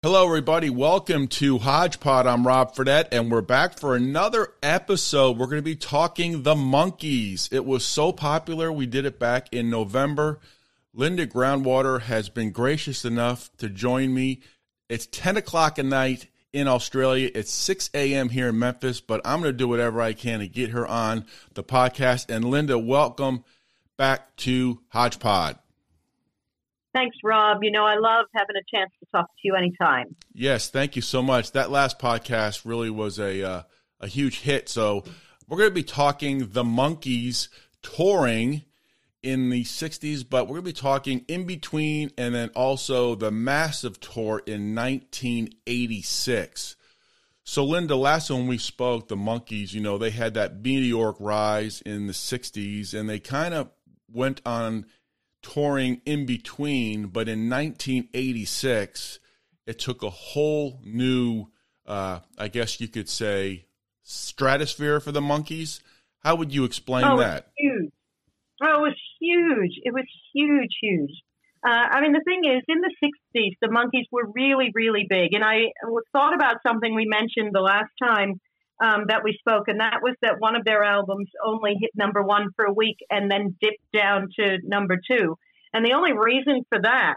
Hello, everybody. Welcome to Hodgepod. I'm Rob Fredette, and we're back for another episode. We're going to be talking the Monkees. It was so popular, we did it back in November. Linda Groundwater has been gracious enough to join me. It's 10 o'clock at night in Australia. It's 6 a.m. here in Memphis, but I'm going to do whatever I can to get her on the podcast. And Linda, welcome back to Hodgepod. Thanks, Rob. You know, I love having a chance to talk to you anytime. Yes, thank you so much. That last podcast really was a uh, a huge hit. So we're going to be talking the Monkees touring in the 60s, but we're going to be talking in between and then also the massive tour in 1986. So, Linda, last time we spoke, the Monkees, you know, they had that meteoric rise in the 60s and they kind of went on touring in between, but in 1986, it took a whole new, uh, I guess you could say, stratosphere for the Monkees. How would you explain oh, that? Huge. Oh, it was huge. It was huge, huge. Uh, I mean, the thing is, in the 60s, the Monkees were really, really big. And I thought about something we mentioned the last time um, that we spoke, and that was that one of their albums only hit number one for a week and then dipped down to number two. And the only reason for that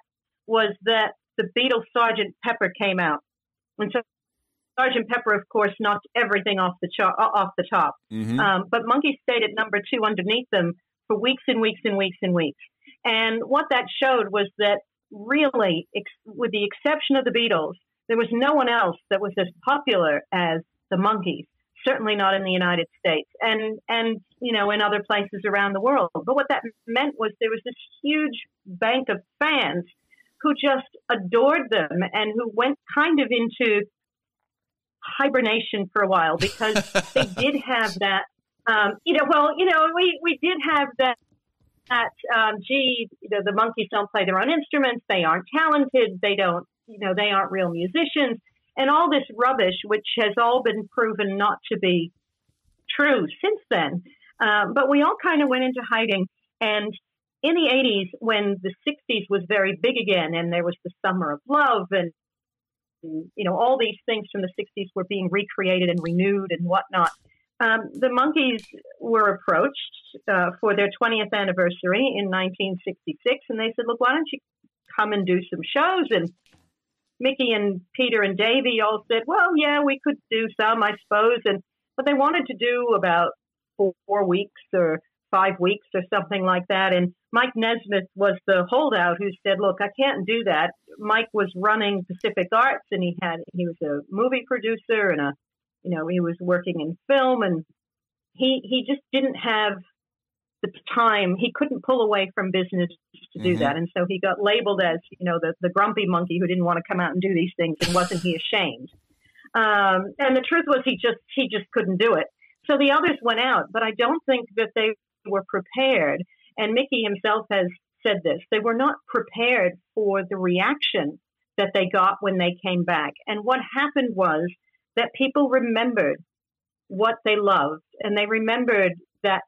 was that the Beatles' Sergeant Pepper came out. And so Sergeant Pepper, of course, knocked everything off the chart, off the top. Mm-hmm. Um, but Monkey stayed at number two underneath them for weeks and weeks and weeks and weeks. And what that showed was that really, ex- with the exception of the Beatles, there was no one else that was as popular as the Monkees certainly not in the United States and and you know in other places around the world. But what that meant was there was this huge bank of fans who just adored them and who went kind of into hibernation for a while because they did have that um, you know well you know we we did have that that um, gee you know the Monkees don't play their own instruments. They aren't talented. They don't you know they aren't real musicians and all this rubbish, which has all been proven not to be true since then. Um, but we all kind of went into hiding. And in the 80s, when the 60s was very big again, and there was the Summer of Love, and you know all these things from the 60s were being recreated and renewed and whatnot. Um, the Monkees were approached uh, for their 20th anniversary in 1966, and they said, "Look, why don't you come and do some shows?" And Mickey and Peter and Davy all said, well, yeah, we could do some, I suppose. And but they wanted to do about four, four weeks or five weeks or something like that. And Mike Nesmith was the holdout who said, "Look, I can't do that." Mike was running Pacific Arts, and he had he was a movie producer and a, you know, he was working in film, and he he just didn't have the time he couldn't pull away from business to do mm-hmm. that. And so he got labeled as you know the, the grumpy monkey who didn't want to come out and do these things and wasn't he ashamed? Um, and the truth was he just he just couldn't do it. So the others went out but i don't think that they were prepared. And mickey himself has said this they were not prepared for the reaction that they got when they came back. And what happened was that people remembered what they loved and they remembered that that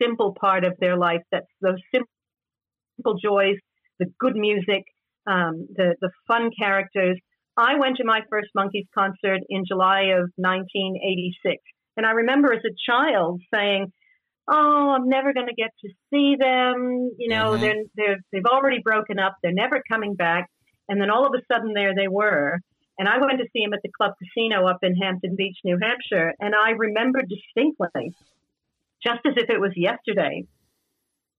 simple part of their life. That's those simple joys, the good music, um, the the fun characters. I went to my first Monkees concert in July of 1986, and I remember as a child saying, "Oh, I'm never going to get to see them. You know, mm-hmm. they're, they're they've already broken up. They're never coming back." And then all of a sudden, there they were. And I went to see him at the Club Casino up in Hampton Beach, New Hampshire. And I remember distinctly just as if it was yesterday,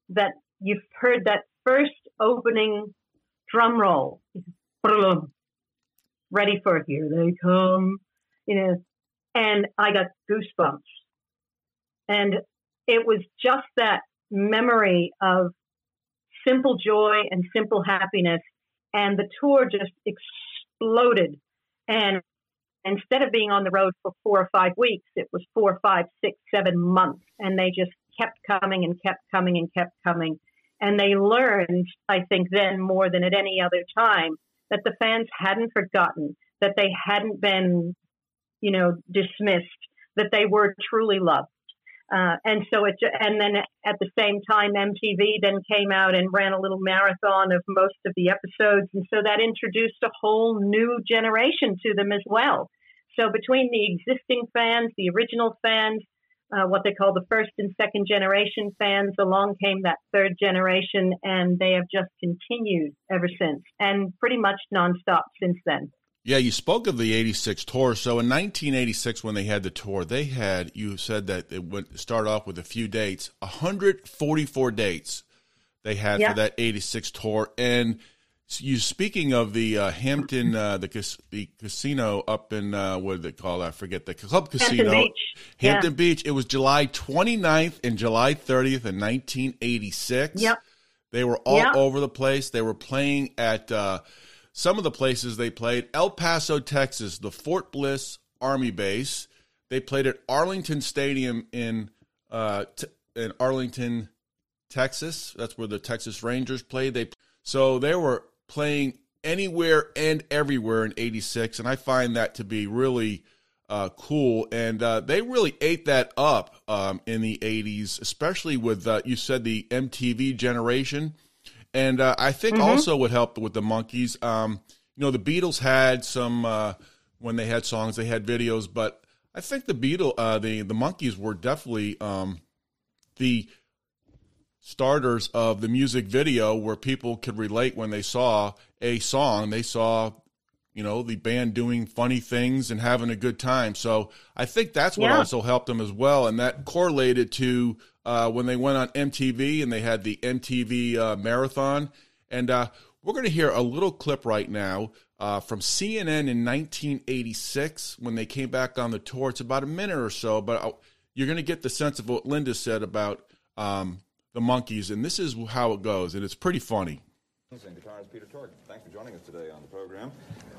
that you've heard that first opening drum roll. Ready for here they come, you know, and I got goosebumps. And it was just that memory of simple joy and simple happiness. And the tour just exploded. And instead of being on the road for four or five weeks, it was four, five, six, seven months. And they just kept coming and kept coming and kept coming. And they learned, I think, then more than at any other time, that the fans hadn't forgotten, that they hadn't been, you know, dismissed, that they were truly loved. Uh, and so it, and then at the same time, MTV then came out and ran a little marathon of most of the episodes. And so that introduced a whole new generation to them as well. So between the existing fans, the original fans, uh, what they call the first and second generation fans, along came that third generation, and they have just continued ever since, and pretty much nonstop since then. Yeah, you spoke of the 86 tour. So in 1986, when they had the tour, they had, you said that it went start off with a few dates, 144 dates they had yeah. for that 86 tour. And you speaking of the uh, Hampton, uh, the, the casino up in, uh, what did they call it? I forget the club casino. Hampton Beach. Hampton yeah. Beach. It was July 29th and July 30th in 1986. Yep. They were all yep. over the place. They were playing at, uh, some of the places they played El Paso, Texas, the Fort Bliss Army Base. They played at Arlington Stadium in uh, t- in Arlington, Texas. That's where the Texas Rangers played. They so they were playing anywhere and everywhere in '86, and I find that to be really uh, cool. And uh, they really ate that up um, in the '80s, especially with uh, you said the MTV generation. And uh, I think mm-hmm. also what helped with the Monkees. um, you know, the Beatles had some uh, when they had songs, they had videos, but I think the Beatles, uh, the the Monkees were definitely um, the starters of the music video where people could relate when they saw a song. They saw, you know, the band doing funny things and having a good time. So I think that's what yeah. also helped them as well, and that correlated to uh, when they went on MTV and they had the MTV uh, marathon. And uh, we're going to hear a little clip right now uh, from CNN in 1986 when they came back on the tour. It's about a minute or so, but uh, you're going to get the sense of what Linda said about um, the Monkees. and this is how it goes, and it's pretty funny. Guitarist Peter Tork, thanks for joining us today on the program.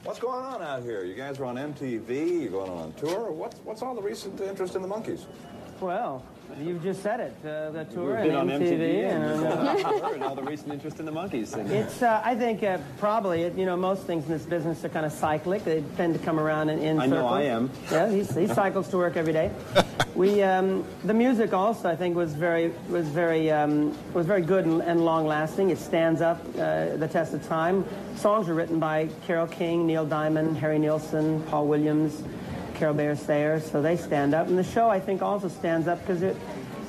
What's going on out here? You guys are on MTV, you're going on tour. What's, what's all the recent interest in the Monkees? Well, you just said it. Uh, the tour and MTV, MTV and, uh, and all the recent interest in the Monkees. And, it's, uh, I think, uh, probably, you know, most things in this business are kind of cyclic. They tend to come around in, in I circles. know I am. Yeah, he, he cycles to work every day. we, um, the music also, I think, was very, was very, um, was very good and, and long-lasting. It stands up uh, the test of time. Songs were written by Carole King, Neil Diamond, Harry Nilsson, Paul Williams. Carole Bayer Sager, so they stand up. And the show, I think, also stands up because it,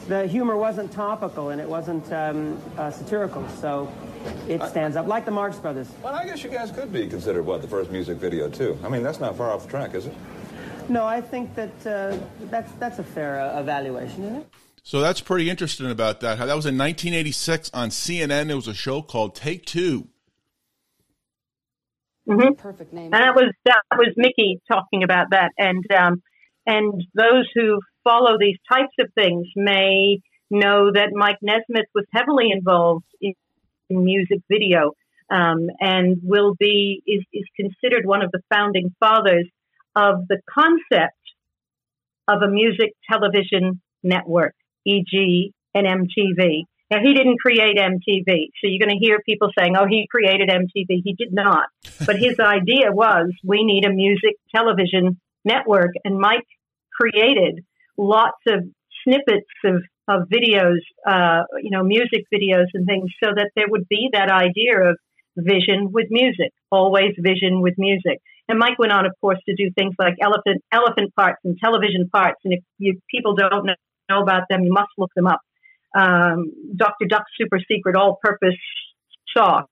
the humor wasn't topical and it wasn't um, uh, satirical, so it stands up like the Marx Brothers. Well, I guess you guys could be considered what the first music video too. I mean, that's not far off the track, is it? No, I think that uh, that's that's a fair uh, evaluation, isn't it? So that's pretty interesting about that. That was in 1986 on CNN. There was a show called Take 2 mm-hmm. Perfect name. And that was that was Mickey talking about that, and um, and those who follow these types of things may know that Mike Nesmith was heavily involved in, in music video um, and will be is, is considered one of the founding fathers of the concept of a music television network, e.g., an MTV. Now, he didn't create MTV, so you're going to hear people saying, "Oh, he created MTV." He did not, but his idea was we need a music television network, and Mike created lots of snippets of, of videos, uh, you know, music videos and things so that there would be that idea of vision with music, always vision with music. And Mike went on, of course, to do things like elephant, elephant parts and television parts. And if you, people don't know, know about them, you must look them up. Um, Dr. Duck's super secret all purpose saw.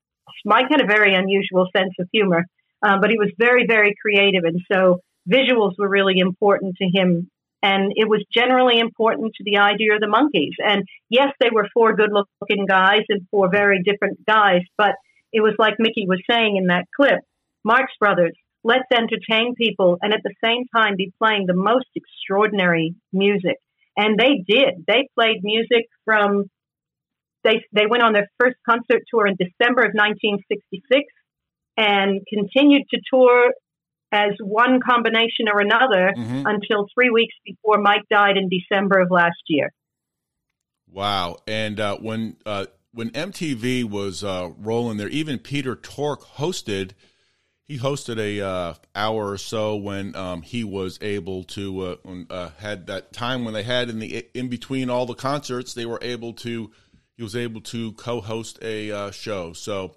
Mike had a very unusual sense of humor, um, but he was very, very creative. And so visuals were really important to him and it was generally important to the idea of the Monkees. And yes, they were four good looking guys and four very different guys, but it was like Mickey was saying in that clip Marx Brothers, let's entertain people and at the same time be playing the most extraordinary music. And they did. They played music from, they, they went on their first concert tour in December of 1966 and continued to tour as one combination or another mm-hmm. until three weeks before Mike died in December of last year. Wow! And uh, when uh, when MTV was uh, rolling there, even Peter Tork hosted he hosted a uh, hour or so when um, he was able to uh, uh, had that time when they had in the in between all the concerts they were able to he was able to co-host a uh, show. So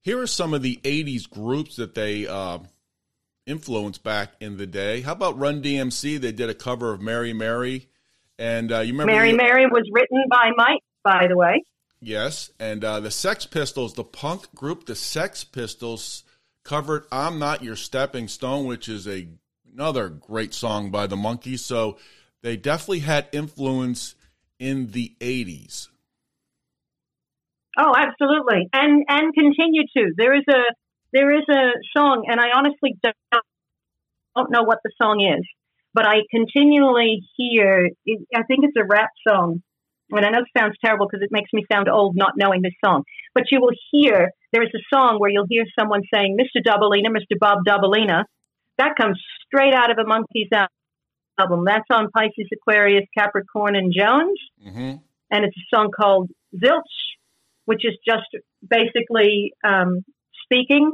here are some of the 80s groups that they uh, influenced back in the day. How about run dmc they did a cover of mary mary. And uh, you remember Mary the- Mary was written by Mike, by the way. Yes, and uh, the Sex Pistols, the punk group, the Sex Pistols, covered "I'm Not Your Stepping Stone," which is a another great song by the Monkees. So they definitely had influence in the '80s. Oh, absolutely, and and continue to. There is a there is a song, and I honestly don't, don't know what the song is, but I continually hear. I think it's a rap song, and I know it sounds terrible because it makes me sound old not knowing this song. But you will hear there is a song where you'll hear someone saying, "Mr. Dobalina, Mr. Bob Dobalina." That comes straight out of a Monkees' album. That's on Pisces, Aquarius, Capricorn, and Jones, hmm and it's a song called Zilch, which is just basically um, speaking.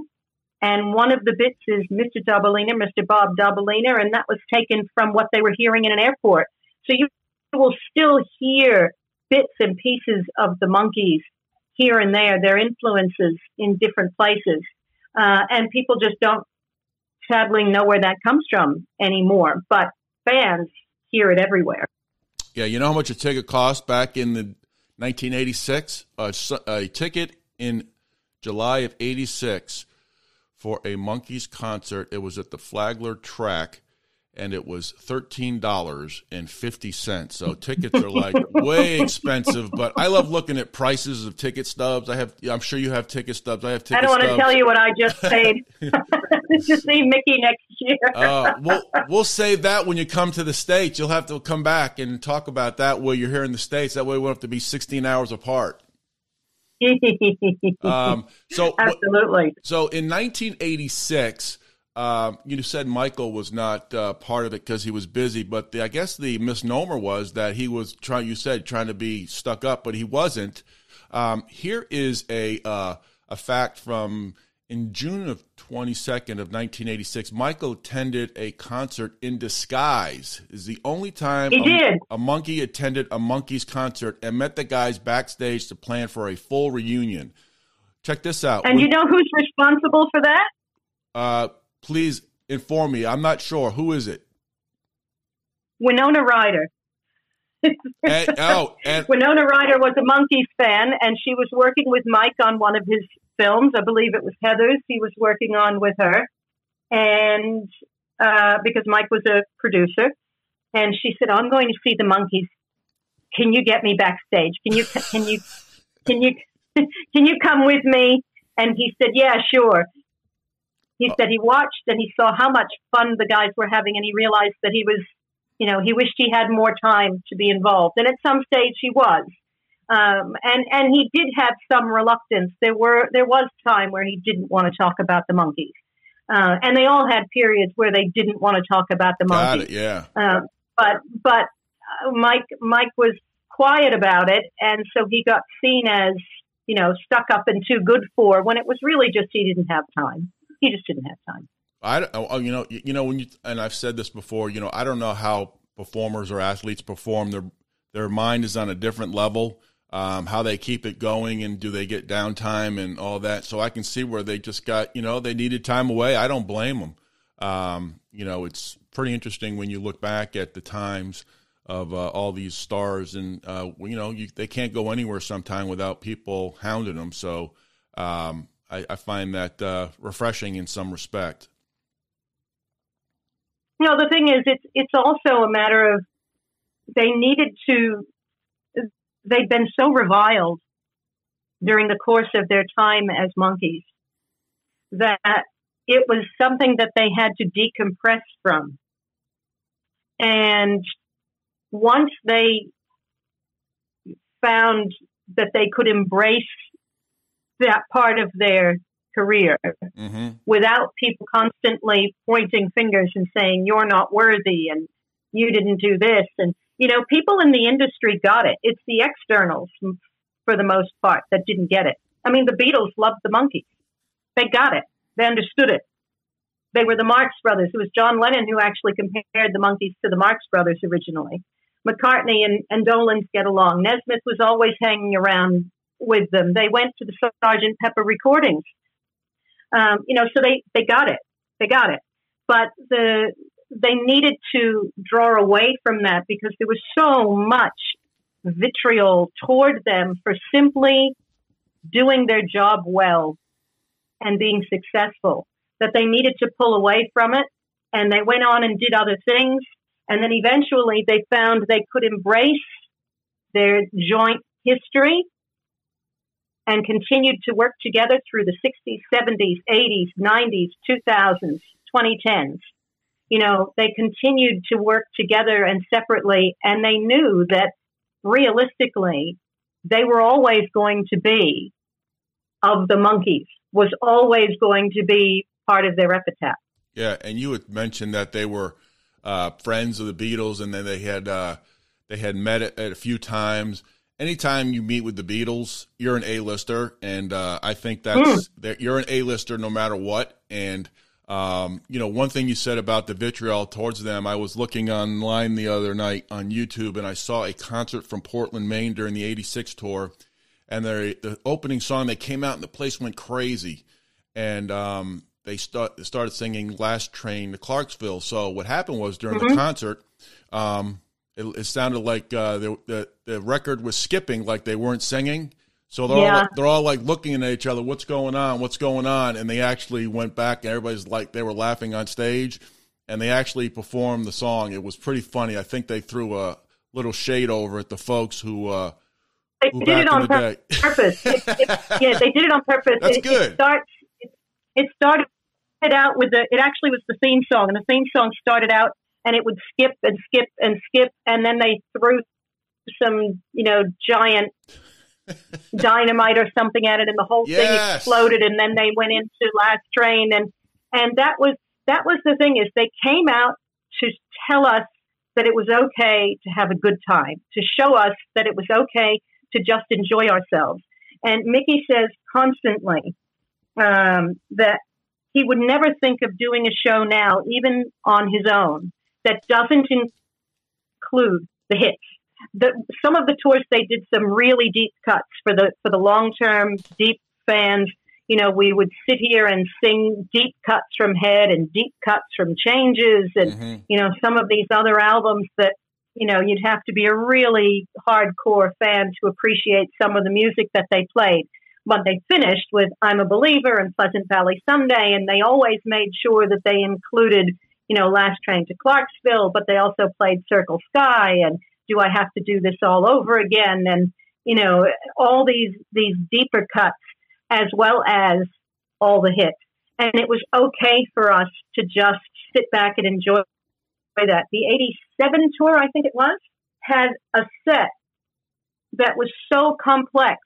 And one of the bits is Mr. Dobalina, Mr. Bob Dobalina, and that was taken from what they were hearing in an airport. So you will still hear bits and pieces of the Monkees here and there, their influences in different places. Uh, and people just don't sadly know where that comes from anymore. But fans hear it everywhere. Yeah, you know how much a ticket cost back in the 1986? A, a ticket in July of '86 for a Monkees concert. It was at the Flagler track, and it was thirteen dollars and fifty cents. So tickets are like way expensive. But I love looking at prices of ticket stubs. I have. I'm sure you have ticket stubs. I have ticket I don't want to tell you what I just paid to see Mickey next year. Uh, we'll we'll save that when you come to the states. You'll have to come back and talk about that while you're here in the states. That way, we won't have to be 16 hours apart. Um, so Absolutely. so in 1986, um, you said Michael was not uh, part of it because he was busy, but the, I guess the misnomer was that he was trying. You said trying to be stuck up, but he wasn't. Um, here is a uh, a fact from in June of 22nd of 1986. Michael attended a concert in disguise. Is the only time He a, did. a monkey attended a Monkees' concert and met the guys backstage to plan for a full reunion. Check this out. And When- you know who's responsible for that? uh, please inform me. I'm not sure. Who is it? Winona Ryder. And, oh, and Winona Ryder was a Monkees fan, and she was working with Mike on one of his films. I believe it was Heathers. He was working on with her, and uh, because Mike was a producer, and she said, "I'm going to see the Monkees. Can you get me backstage? Can you? Can you? Can you? Can you come with me?" And he said, "Yeah, sure." He said he watched and he saw how much fun the guys were having, and he realized that he was you know, he wished he had more time to be involved. And at some stage he was. Um, and, and he did have some reluctance. There were, there was time where he didn't want to talk about the Monkees. Uh, and they all had periods where they didn't want to talk about the got Monkees. it. Yeah. Um, but, but uh, Mike, Mike was quiet about it. And so he got seen as, you know, stuck up and too good for when it was really just he didn't have time. He just didn't have time. I oh, you know you you know when you and I've said this before. You know I don't know how performers or athletes perform. Their their mind is on a different level. Um, how they keep it going and do they get downtime and all that. So I can see where they just got you know they needed time away. I don't blame them. Um, you know it's pretty interesting when you look back at the times of uh, all these stars and uh, you know you, they can't go anywhere sometime without people hounding them. So um, I, I find that uh, refreshing in some respect. you know the thing is it's it's also a matter of they needed to they'd been so reviled during the course of their time as monkeys that it was something that they had to decompress from and once they found that they could embrace that part of their career hmm without people constantly pointing fingers and saying you're not worthy and you didn't do this and you know people in the industry got it it's the externals for the most part that didn't get it i mean the beatles loved the Monkees they got it they understood it They were the Marx Brothers. It was John Lennon who actually compared the Monkees to the Marx Brothers originally. McCartney and, and Dolenz get along. Nesmith was always hanging around with them. They went to the Sergeant Pepper recordings. Um, you know, so they, they got it. They got it. But the they needed to draw away from that because there was so much vitriol toward them for simply doing their job well and being successful that they needed to pull away from it and they went on and did other things and then eventually they found they could embrace their joint history and continued to work together through the 60s, 70s, 80s, 90s, 2000s, 2010s. You know, they continued to work together and separately, and they knew that realistically, they were always going to be of the Monkees, was always going to be part of their epitaph. Yeah, and you had mentioned that they were uh, friends of the Beatles, and then they had uh, they had met at, a few times. Anytime you meet with the Beatles, you're an A-lister, and uh, I think that's mm. that you're an A-lister no matter what. And um, you know, one thing you said about the vitriol towards them, I was looking online the other night on YouTube, and I saw a concert from Portland, Maine during the '86 tour, and the opening song they came out and the place went crazy, and um, they start, started singing "Last Train to Clarksville." So what happened was during mm-hmm. the concert, um, it, it, sounded like uh, the, the, the record was skipping, like they weren't singing. So they're yeah. all they're all like looking at each other. What's going on? What's going on? And they actually went back, and everybody's like they were laughing on stage, and they actually performed the song. It was pretty funny. I think they threw a little shade over at the folks who. Uh, they who did it on purpose. it, it, yeah, they did it on purpose. That's it, good. It, starts, it started out with the. It actually was the theme song, and the theme song started out, and it would skip and skip and skip, and then they threw some, you know, giant dynamite or something at it, and the whole yes. thing exploded. And then they went into Last Train, and and that was that was the thing is they came out to tell us that it was okay to have a good time, to show us that it was okay to just enjoy ourselves. And Mickey says constantly um, that he would never think of doing a show now, even on his own, that doesn't include the hits. The, some of the tours they did some really deep cuts for the for the long term deep fans. You know, we would sit here and sing deep cuts from Head and deep cuts from Changes, and mm-hmm. you know some of these other albums that you know you'd have to be a really hardcore fan to appreciate some of the music that they played but they finished with I'm a Believer and Pleasant Valley Someday, and they always made sure that they included, you know, Last Train to Clarksville, but they also played Circle Sky and Do I Have to Do This All Over Again, and you know, all these these deeper cuts as well as all the hits. And it was okay for us to just sit back and enjoy that. The 87 tour, I think it was, had a set that was so complex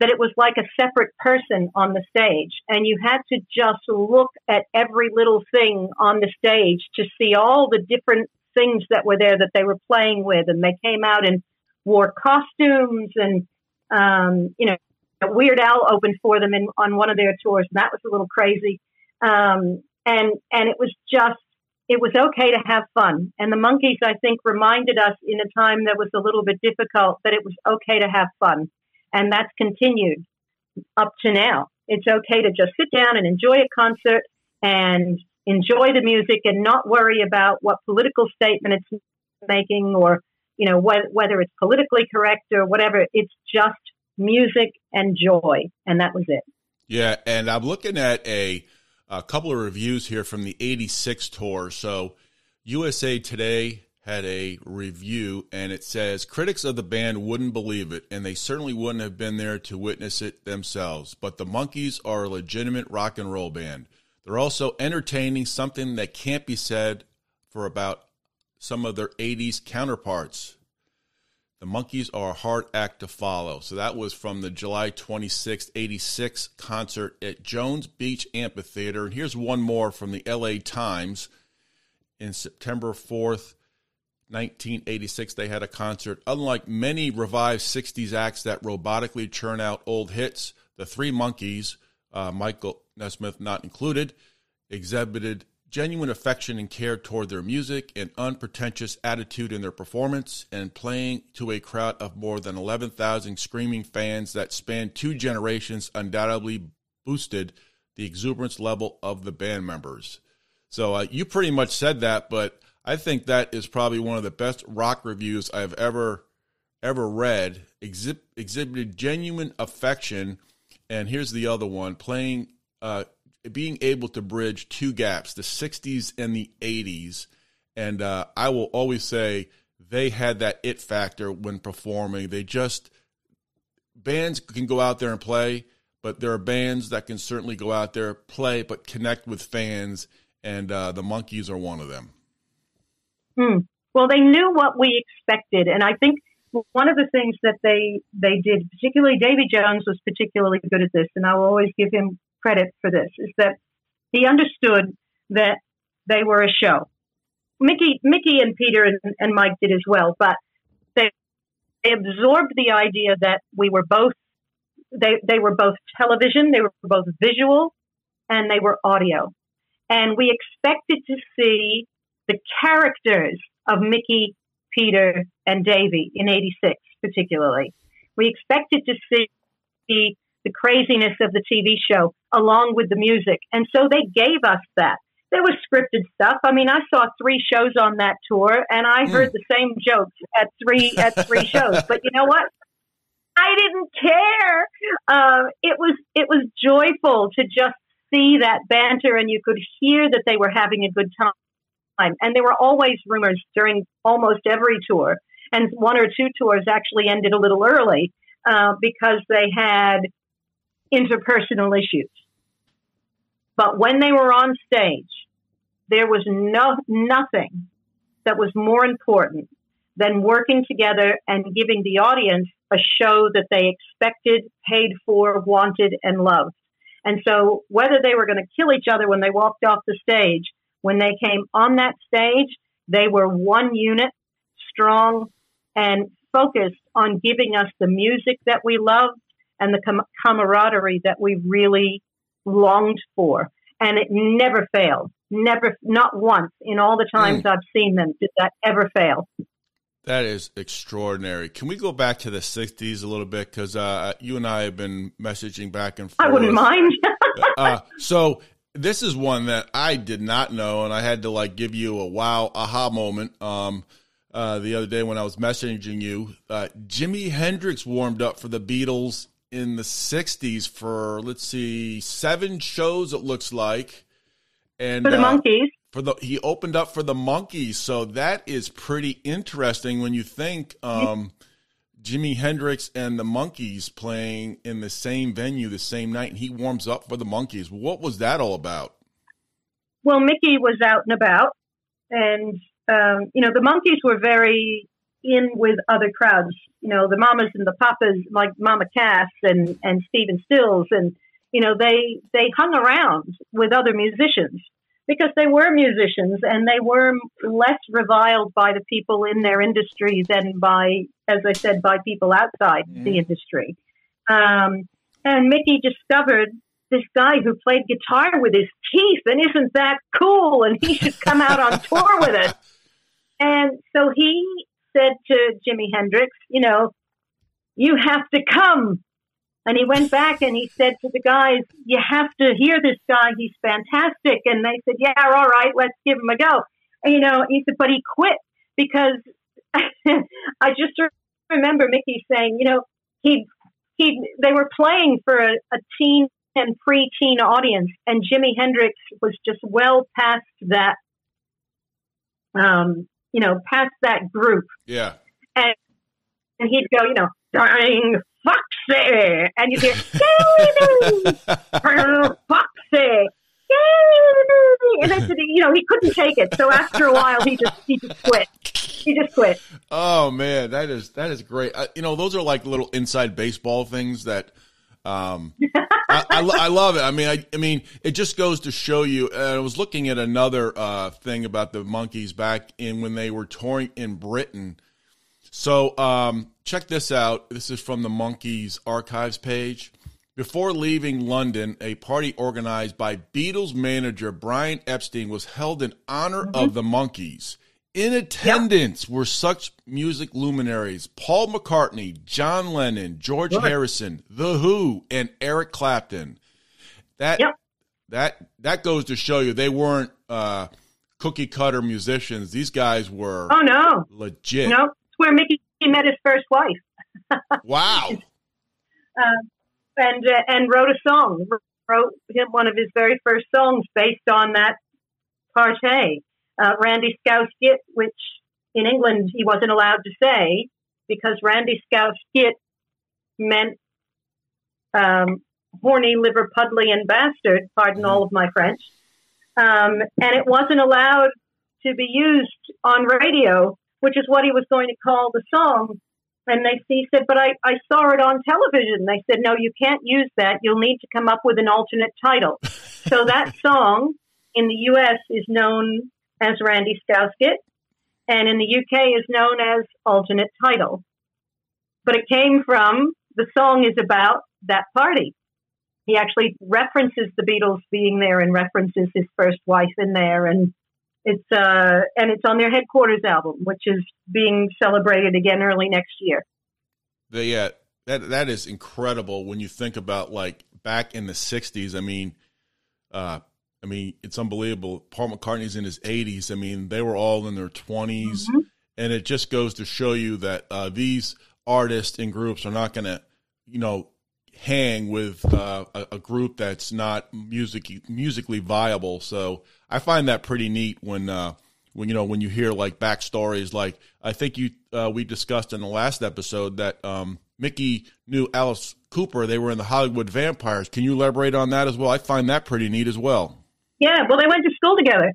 that it was like a separate person on the stage. And you had to just look at every little thing on the stage to see all the different things that were there that they were playing with. And they came out and wore costumes and, um, you know, Weird Al opened for them in, on one of their tours, and that was a little crazy. Um, and and it was just it was okay to have fun. And the Monkees, I think, reminded us in a time that was a little bit difficult that it was okay to have fun and that's continued up to now. It's okay to just sit down and enjoy a concert and enjoy the music and not worry about what political statement it's making or you know wh- whether it's politically correct or whatever. It's just music and joy, and that was it. Yeah, and I'm looking at a a couple of reviews here from the '86 tour. So USA Today had a review and it says critics of the band wouldn't believe it and they certainly wouldn't have been there to witness it themselves. But the Monkees are a legitimate rock and roll band. They're also entertaining something that can't be said for about some of their 80s counterparts. The Monkees are a hard act to follow. So that was from the july 26 86 concert at jones beach amphitheater. And here's one more from the la times. In september 4th 1986, they had a concert. Unlike many revived 60s acts that robotically churn out old hits, the Three Monkees, uh, Michael Nesmith not included, exhibited genuine affection and care toward their music, an unpretentious attitude in their performance, and playing to a crowd of more than 11,000 screaming fans that spanned two generations undoubtedly boosted the exuberance level of the band members. So uh, you pretty much said that, but I think that is probably one of the best rock reviews I've ever ever read. Exhib- exhibited genuine affection, and here's the other one: playing, uh, being able to bridge two gaps, the '60s and the '80s. And uh, I will always say they had that it factor when performing. They just bands can go out there and play, but there are bands that can certainly go out there play but connect with fans, and uh, the Monkees are one of them. Hmm. Well, they knew what we expected, and I think one of the things that they they did, particularly Davy Jones, was particularly good at this, and I will always give him credit for this. Is that he understood that they were a show. Mickey, Mickey, and Peter and, and Mike did as well, but they, they absorbed the idea that we were both they they were both television, they were both visual, and they were audio, and we expected to see the characters of Mickey, Peter, and Davy in 86, particularly. We expected to see the craziness of the TV show along with the music. And so they gave us that. There was scripted stuff. I mean, I saw three shows on that tour and I heard mm. the same jokes at three, at three shows. But you know what? I didn't care. Uh, it was, it was joyful to just see that banter and you could hear that they were having a good time time. And there were always rumors during almost every tour. And one or two tours actually ended a little early uh, because they had interpersonal issues. But when they were on stage, there was no nothing that was more important than working together and giving the audience a show that they expected, paid for, wanted, and loved. And so whether they were going to kill each other when they walked off the stage when they came on that stage, they were one unit, strong, and focused on giving us the music that we loved and the com- camaraderie that we really longed for. And it never failed. Never, not once in all the times mm. I've seen them did that ever fail. That is extraordinary. Can we go back to the 60s a little bit? Because uh, you and I have been messaging back and forth. I wouldn't mind. uh, so this is one that I did not know, and I had to like give you a wow aha moment. Um, uh, the other day when I was messaging you, uh, Jimi Hendrix warmed up for the Beatles in the '60s for let's see, seven shows. It looks like, and for the uh, Monkees. For the he opened up for the Monkees, so that is pretty interesting when you think. Um, Jimi Hendrix and the Monkees playing in the same venue the same night, and he warms up for the Monkees. What was that all about? Well, Mickey was out and about, and um, you know the Monkees were very in with other crowds. You know the Mamas and the Papas, like Mama Cass and and Stephen Stills, and you know they they hung around with other musicians because they were musicians and they were less reviled by the people in their industry than by, as I said, by people outside mm. the industry. Um, and Mickey discovered this guy who played guitar with his teeth, and isn't that cool? And he should come out on tour with us. And so he said to Jimi Hendrix, you know, you have to come. And he went back and he said to the guys, You have to hear this guy. He's fantastic. And they said, Yeah, all right, let's give him a go. And, you know, he said, But he quit because I just remember Mickey saying, You know, he, he, they were playing for a, a teen and pre-teen audience, and Jimi Hendrix was just well past that, um, you know, past that group. Yeah. And, and he'd go, you know, dying Foxy, and you hear Foxy. And I said, you know, he couldn't take it. So after a while, he just he just quit. He just quit. Oh man, that is that is great. You know, those are like little inside baseball things that um, I, I, I, love it. I mean, I, I, mean, it just goes to show you. Uh, I was looking at another uh, thing about the Monkees back in when they were touring in Britain. So um, check this out. This is from the Monkees archives page. Before leaving London, a party organized by Beatles manager Brian Epstein was held in honor mm-hmm. of the Monkees. In attendance yep. were such music luminaries Paul McCartney, John Lennon, George Harrison, The Who, and Eric Clapton. That yep. that that goes to show you they weren't uh, cookie cutter musicians. These guys were oh no legit. No, it's where Mickey met his first wife. wow. Uh, and uh, and wrote a song. Wrote him one of his very first songs based on that party. Uh, Randy Scouse Git, which in England he wasn't allowed to say because Randy Scouse Git meant um, horny, Liverpudlian bastard. Pardon all of my French. Um, and it wasn't allowed to be used on radio, which is what he was going to call the song. And they he said, but I, I saw it on television. They said, no, you can't use that. You'll need to come up with an alternate title. so that song in the U.S. is known as Randy Scouse and in the UK is known as alternate title. But it came from the song is about that party. He actually references the Beatles being there and references his first wife in there, and it's uh, and it's on their headquarters album, which is being celebrated again early next year. The, yeah, that that is incredible when you think about like back in the '60s. I mean, uh, I mean, it's unbelievable. Paul McCartney's in his 80s. I mean, they were all in their 20s, mm-hmm. and it just goes to show you that uh, these artists and groups are not going to, you know, hang with uh, a, a, group that's not music musically viable. So I find that pretty neat when uh, when you know when you hear like backstories. Like I think you uh, we discussed in the last episode that um, Mickey knew Alice Cooper. They were in the Hollywood Vampires. Can you elaborate on that as well? I find that pretty neat as well. Yeah, well, they went to school together.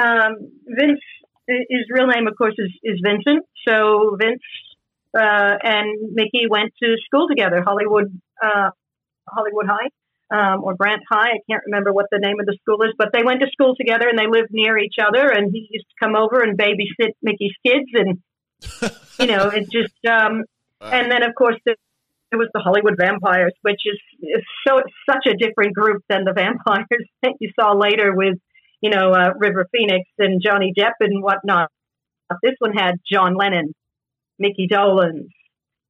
Um, Vince, his real name, of course, is, is Vincent. So Vince uh, and Mickey went to school together, Hollywood uh, Hollywood High um, or Grant High. I can't remember what the name of the school is, but they went to school together and they lived near each other. And he used to come over and babysit Mickey's kids, and you know, it just. Um, and then, of course, the, it was the Hollywood Vampires, which is, is so such a different group than the vampires that you saw later with, you know, uh, River Phoenix and Johnny Depp and whatnot. This one had John Lennon, Mickey Dolenz,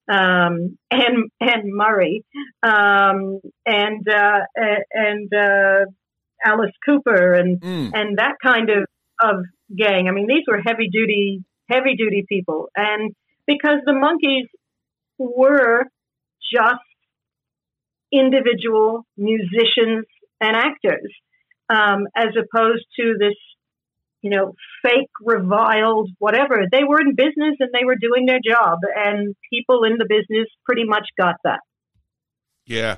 um, and and Murray, um, and uh, and uh, Alice Cooper, and mm. and that kind of of gang. I mean, these were heavy duty heavy duty people, and because the Monkees were just individual musicians and actors, um, as opposed to this you know, fake, reviled, whatever. They were in business and they were doing their job, and people in the business pretty much got that. Yeah,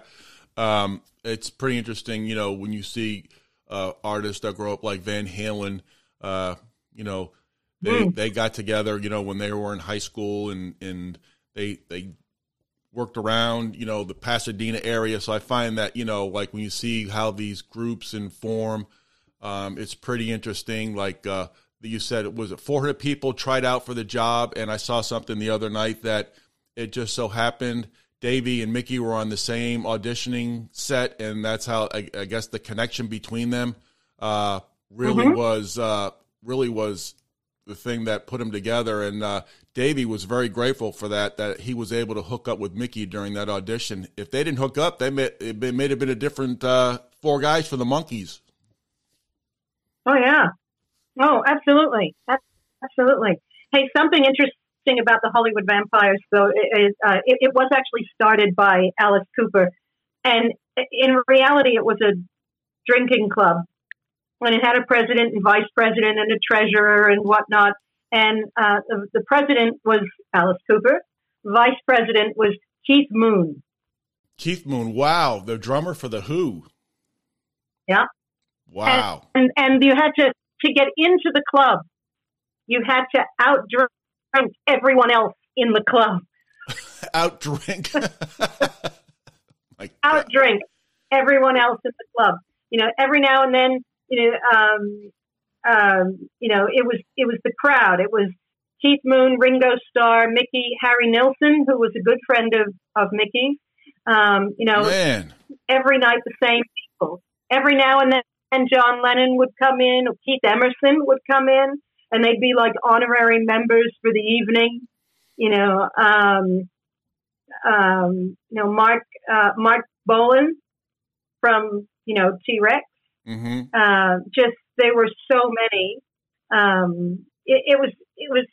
um, it's pretty interesting. You know, when you see uh, artists that grow up like Van Halen, uh, you know, they mm. they got together. You know, when they were in high school, and and they they worked around you know the Pasadena area. So I find that you know, like when you see how these groups inform. Um, it's pretty interesting. Like uh, you said, it was 400 people tried out for the job, and I saw something the other night that it just so happened Davy and Mickey were on the same auditioning set, and that's how I, I guess the connection between them uh, really mm-hmm. was uh, really was the thing that put them together. And uh, Davy was very grateful for that that he was able to hook up with Mickey during that audition. If they didn't hook up, they may it may have been a different uh, four guys for the Monkees. Oh yeah. Oh, absolutely, absolutely. Hey, something interesting about the Hollywood Vampires, though, is uh, it, it, was actually started by Alice Cooper, and in reality, it was a drinking club, and it had a president and vice president and a treasurer and whatnot. And uh, the, the president was Alice Cooper, vice president was Keith Moon. Keith Moon, wow, the drummer for the Who. Yeah, Wow. And, and, and you had to, to get into the club, you had to outdrink everyone else in the club. outdrink? outdrink everyone else in the club. You know, every now and then, you know, um, um, you know, it was it was the crowd. It was Keith Moon, Ringo Starr, Mickey, Harry Nilsson, who was a good friend of of Mickey, Um, you know, Man. every night the same people. Every now and then, John Lennon would come in, or Keith Emerson would come in, and they'd be like honorary members for the evening. You know, um, um, you know Marc uh, Marc Bolan from you know T Rex. hmm Uh, just there were so many. Um, it, it was it was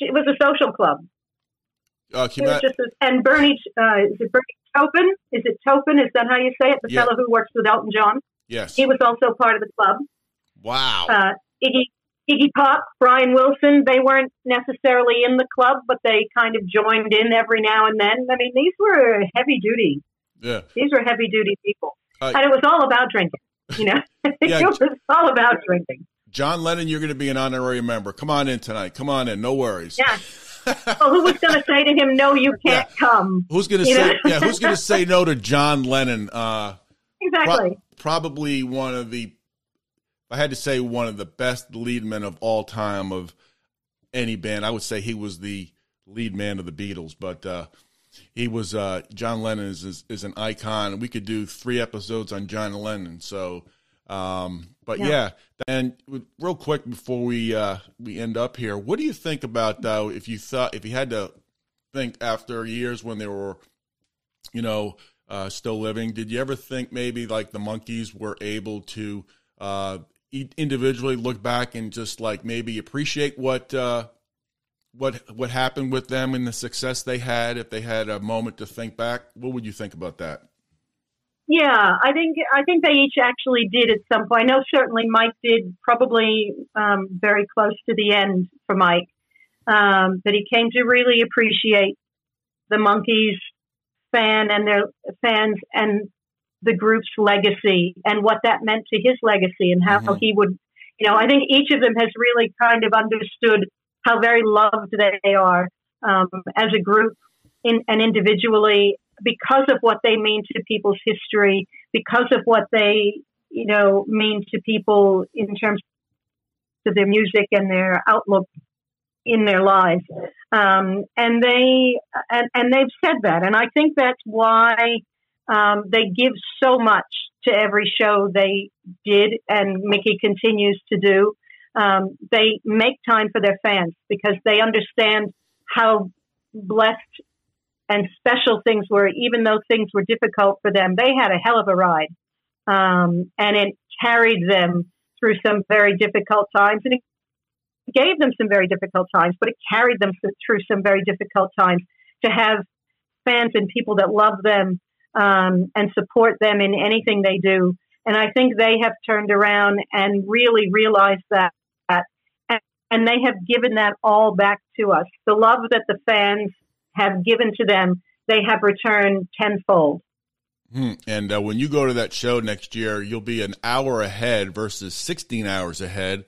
it was a social club. Uh, It was ma- just a, and Bernie uh, is it Bernie Taupin? Is it Taupin? Is that how you say it? The Yeah. fellow who works with Elton John. Yes. He was also part of the club. Wow. Uh, Iggy Iggy Pop, Brian Wilson. They weren't necessarily in the club, but they kind of joined in every now and then. I mean, these were heavy duty. yeah. These were heavy duty people, Uh, and it was all about drinking. You know, Yeah. it was all about drinking. John Lennon, you're going to be an honorary member. Come on in tonight. Come on in. No worries. Yeah. well, who was going to say to him, "No, you can't come"? Who's going to say? know? yeah. Who's going to say no to John Lennon? Uh, pro- probably one of the. If I had to say one of the best lead men of all time of any band, I would say he was the lead man of the Beatles. But uh, he was uh, John Lennon is, is is an icon. We could do three episodes on John Lennon. So, um, but yeah. Yeah. and real quick before we uh, we end up here, what do you think about though? If you thought if you had to think after years when there were, you know, uh, still living, did you ever think maybe like the Monkees were able to uh, individually look back and just like maybe appreciate what uh, what what happened with them and the success they had if they had a moment to think back? What would you think about that? Yeah, I think I think they each actually did at some point. I know certainly Mike did, probably um, very close to the end for Mike, um, that he came to really appreciate the Monkees fan and their fans and the group's legacy and what that meant to his legacy and how Mhm. he would, you know, I think each of them has really kind of understood how very loved they are um, as a group in, and individually because of what they mean to people's history, because of what they, you know, mean to people in terms of their music and their outlook in their lives. Um, and they and, and they've said that, and I think that's why um, they give so much to every show they did, and Mickey continues to do. Um, they make time for their fans because they understand how blessed and special things were, even though things were difficult for them. They had a hell of a ride, um, and it carried them through some very difficult times, and it gave them some very difficult times, but it carried them through some very difficult times to have fans and people that love them um, and support them in anything they do. And I think they have turned around and really realized that, and, and they have given that all back to us. The love that the fans have given to them, they have returned tenfold. Hmm. And uh, when you go to that show next year, you'll be an hour ahead versus 16 hours ahead.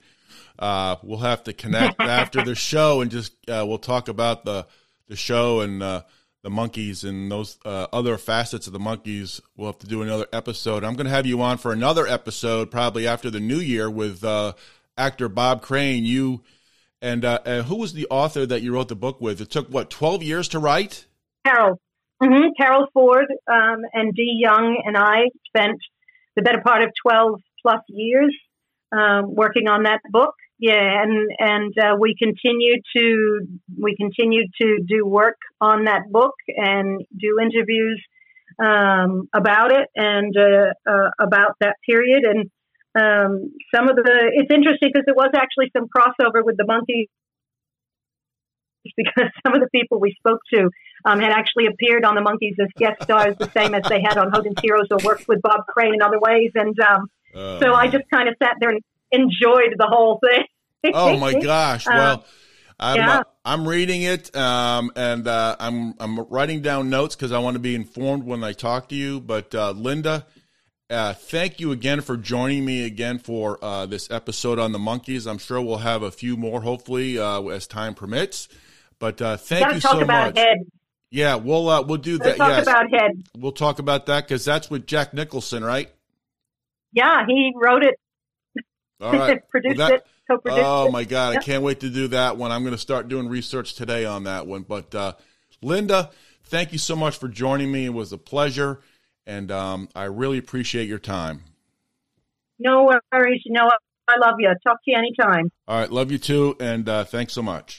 Uh, we'll have to connect after the show and just uh, we'll talk about the the show and uh, the Monkees and those uh, other facets of the Monkees. We'll have to do another episode. I'm going to have you on for another episode probably after the new year with uh, actor Bob Crane. You and uh, uh, who was the author that you wrote the book with? It took what 12 years to write. Carol. hmm Carol Ford um, and Dee Young and I spent the better part of 12 plus years um, working on that book. Yeah, and and uh, we continue to we continue to do work on that book and do interviews um, about it and uh, uh, about that period. And um, some of the it's interesting because there was actually some crossover with the Monkees because some of the people we spoke to um, had actually appeared on the Monkees as guest stars, the same as they had on Hogan's Heroes or worked with Bob Crane in other ways. And um, Uh, so I just kind of sat there and enjoyed the whole thing. Oh my gosh! Um, Well, I'm yeah. uh, I'm reading it, um, and uh, I'm I'm writing down notes because I want to be informed when I talk to you. But uh, Linda, uh, thank you again for joining me again for uh, this episode on the Monkees. I'm sure we'll have a few more, hopefully, uh, as time permits. But uh, thank to you so much. Head. Yeah, we'll uh, we'll do that. Let's talk Yes, about Head. we'll talk about that because that's with Jack Nicholson, right? Yeah, he wrote it, All right. produced Well, that- it, co-produced Oh my god, I can't wait to do that one. I'm going to start doing research today on that one. But uh, Linda, thank you so much for joining me. It was a pleasure, and um, I really appreciate your time. No worries. You know, I love you. Talk to you anytime. All right, love you too, and uh, thanks so much.